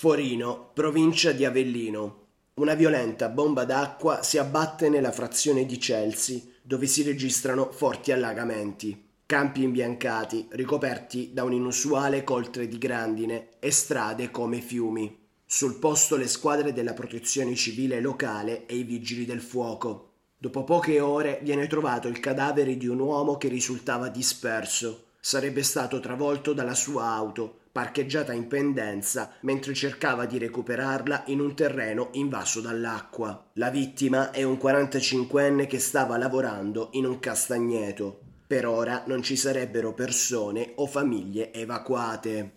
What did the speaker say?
Forino, provincia di Avellino. Una violenta bomba d'acqua si abbatte nella frazione di Chelsea, dove si registrano forti allagamenti. Campi imbiancati, ricoperti da un'inusuale coltre di grandine e strade come fiumi. Sul posto le squadre della protezione civile locale e i vigili del fuoco. Dopo poche ore viene trovato il cadavere di un uomo che risultava disperso. Sarebbe stato travolto dalla sua auto, parcheggiata in pendenza mentre cercava di recuperarla in un terreno invaso dall'acqua. La vittima è un 45enne che stava lavorando in un castagneto. Per ora non ci sarebbero persone o famiglie evacuate.